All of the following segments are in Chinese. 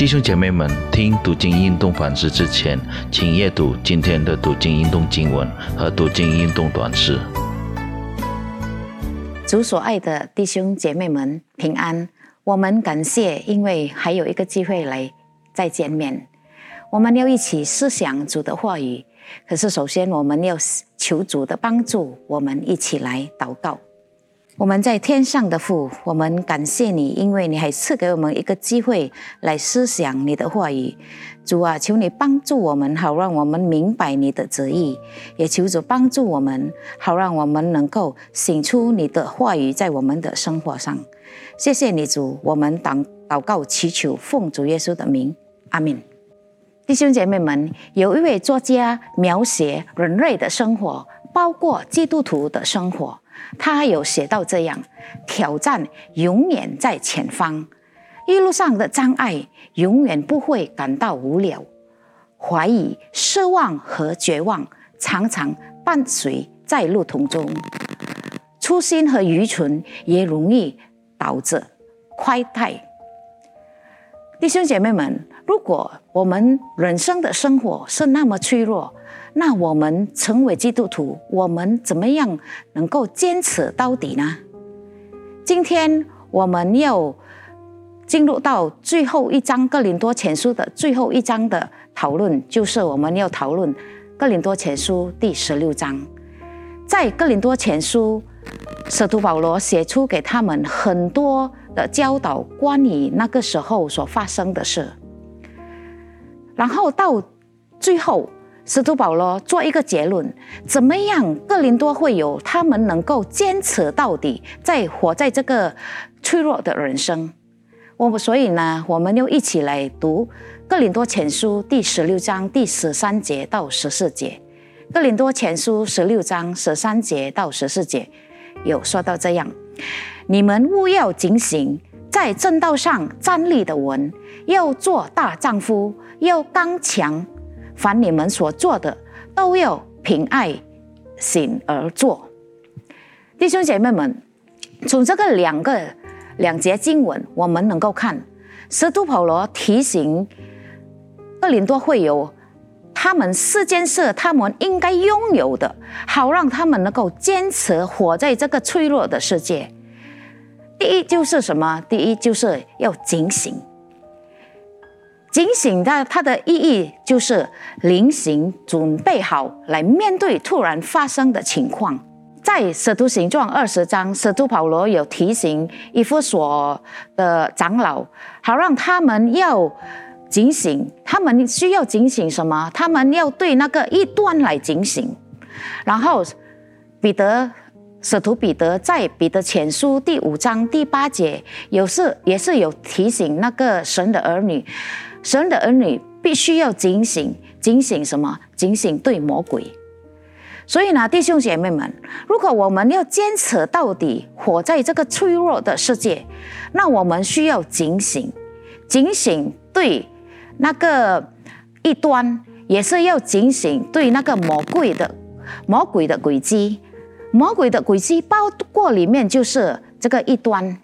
弟兄姐妹们，听读经运动反思之前，请阅读今天的读经运动经文和读经运动短诗。主所爱的弟兄姐妹们平安，我们感谢，因为还有一个机会来再见面。我们要一起思想主的话语，可是首先我们要求主的帮助，我们一起来祷告。我们在天上的父，我们感谢你，因为你还赐给我们一个机会来思想你的话语。主啊，求你帮助我们，好让我们明白你的旨意；也求主帮助我们，好让我们能够醒出你的话语在我们的生活上。谢谢你，主。我们祷祷告祈求，奉主耶稣的名，阿门。弟兄姐妹们，有一位作家描写人类的生活，包括基督徒的生活。他有写到这样：挑战永远在前方，一路上的障碍永远不会感到无聊，怀疑、失望和绝望常常伴随在路途中，粗心和愚蠢也容易导致快态。弟兄姐妹们，如果我们人生的生活是那么脆弱，那我们成为基督徒，我们怎么样能够坚持到底呢？今天我们要进入到最后一章《哥林多前书》的最后一章的讨论，就是我们要讨论《哥林多前书》第十六章。在《哥林多前书》，使徒保罗写出给他们很多的教导，关于那个时候所发生的事，然后到最后。使徒保罗做一个结论：怎么样，哥林多会有他们能够坚持到底，在活在这个脆弱的人生？我们所以呢，我们又一起来读哥林多前书第十六章第十三节到十四节。哥林多前书十六章十三节到十四节有说到这样：你们务要警醒，在正道上站立的稳，要做大丈夫，要刚强。凡你们所做的，都要凭爱心而做。弟兄姐妹们，从这个两个两节经文，我们能够看，使徒保罗提醒哥林多会友，他们四件事他们应该拥有的，好让他们能够坚持活在这个脆弱的世界。第一就是什么？第一就是要警醒。警醒的，它的意义就是临行准备好来面对突然发生的情况。在使徒行状二十章，使徒保罗有提醒以弗所的长老，好让他们要警醒。他们需要警醒什么？他们要对那个异端来警醒。然后彼得使徒彼得在彼得前书第五章第八节，有是也是有提醒那个神的儿女。神的儿女必须要警醒，警醒什么？警醒对魔鬼。所以呢，弟兄姐妹们，如果我们要坚持到底，活在这个脆弱的世界，那我们需要警醒，警醒对那个一端，也是要警醒对那个魔鬼的魔鬼的轨迹。魔鬼的轨迹包括里面就是这个一端。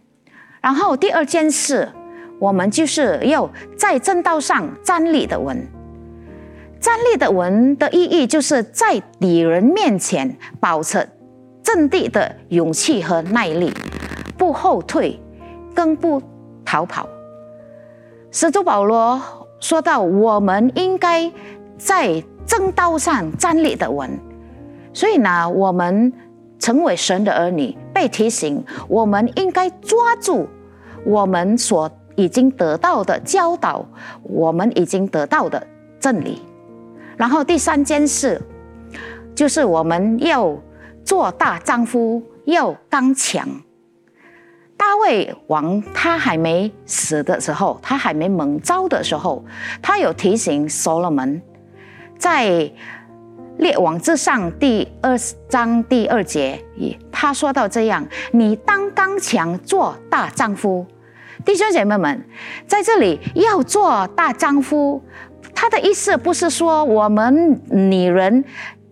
然后第二件事。我们就是要在正道上站立的稳，站立的稳的意义就是在敌人面前保持阵地的勇气和耐力，不后退，更不逃跑。使徒保罗说到，我们应该在正道上站立的稳，所以呢，我们成为神的儿女，被提醒，我们应该抓住我们所。已经得到的教导，我们已经得到的真理。然后第三件事，就是我们要做大丈夫，要刚强。大卫王他还没死的时候，他还没蒙召的时候，他有提醒所罗门，在列王之上第二章第二节，他说到这样：你当刚强，做大丈夫。弟兄姐妹们，在这里要做大丈夫，他的意思不是说我们女人，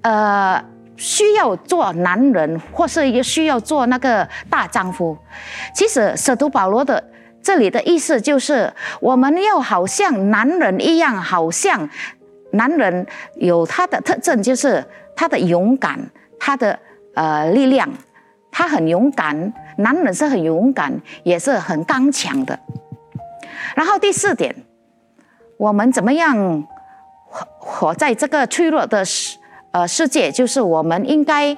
呃，需要做男人，或是需要做那个大丈夫。其实，使徒保罗的这里的意思就是，我们要好像男人一样，好像男人有他的特征，就是他的勇敢，他的呃力量，他很勇敢。男人是很勇敢，也是很刚强的。然后第四点，我们怎么样活活在这个脆弱的世呃世界？就是我们应该，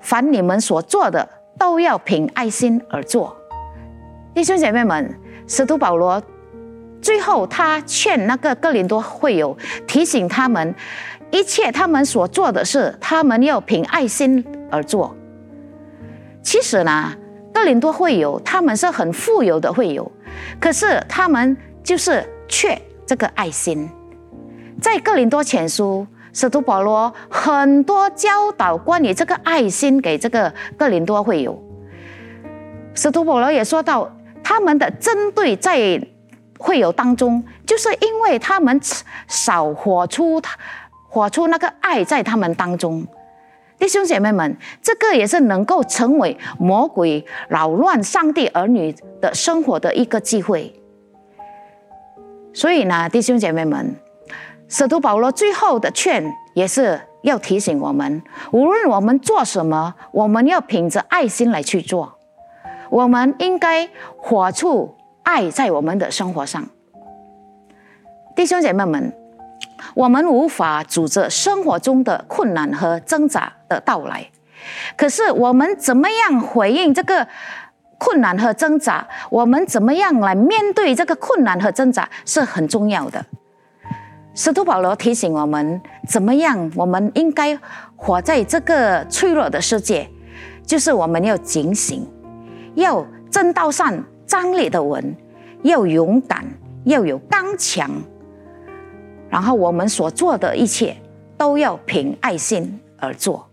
凡你们所做的，都要凭爱心而做。弟兄姐妹们，使徒保罗最后他劝那个哥林多会友，提醒他们，一切他们所做的事，他们要凭爱心而做。其实呢，哥林多会友他们是很富有的会友，可是他们就是缺这个爱心。在哥林多前书，使徒保罗很多教导关于这个爱心给这个哥林多会友。使徒保罗也说到。他们的针对在会有当中，就是因为他们少活出他活出那个爱在他们当中，弟兄姐妹们，这个也是能够成为魔鬼扰乱上帝儿女的生活的一个机会。所以呢，弟兄姐妹们，使徒保罗最后的劝也是要提醒我们：无论我们做什么，我们要凭着爱心来去做。我们应该活出爱在我们的生活上，弟兄姐妹们，我们无法阻止生活中的困难和挣扎的到来，可是我们怎么样回应这个困难和挣扎？我们怎么样来面对这个困难和挣扎是很重要的。使徒保罗提醒我们，怎么样？我们应该活在这个脆弱的世界，就是我们要警醒。要正道上张力的稳，要勇敢，要有刚强。然后我们所做的一切都要凭爱心而做。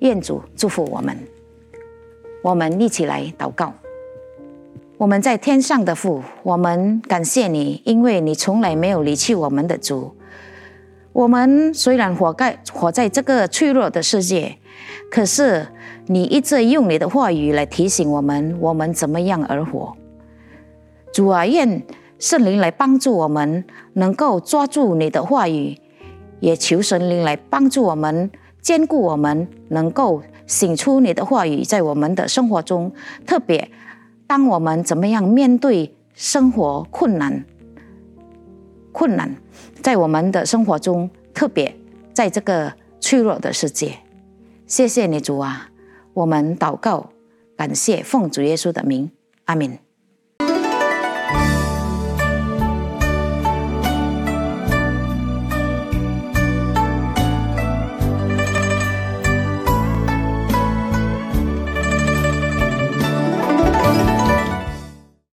愿主祝福我们。我们一起来祷告。我们在天上的父，我们感谢你，因为你从来没有离弃我们的主。我们虽然活在活在这个脆弱的世界，可是。你一直用你的话语来提醒我们，我们怎么样而活。主啊，愿圣灵来帮助我们，能够抓住你的话语，也求神灵来帮助我们，兼顾我们，能够醒出你的话语在我们的生活中。特别当我们怎么样面对生活困难，困难在我们的生活中，特别在这个脆弱的世界。谢谢你，主啊。我们祷告，感谢奉主耶稣的名，阿门。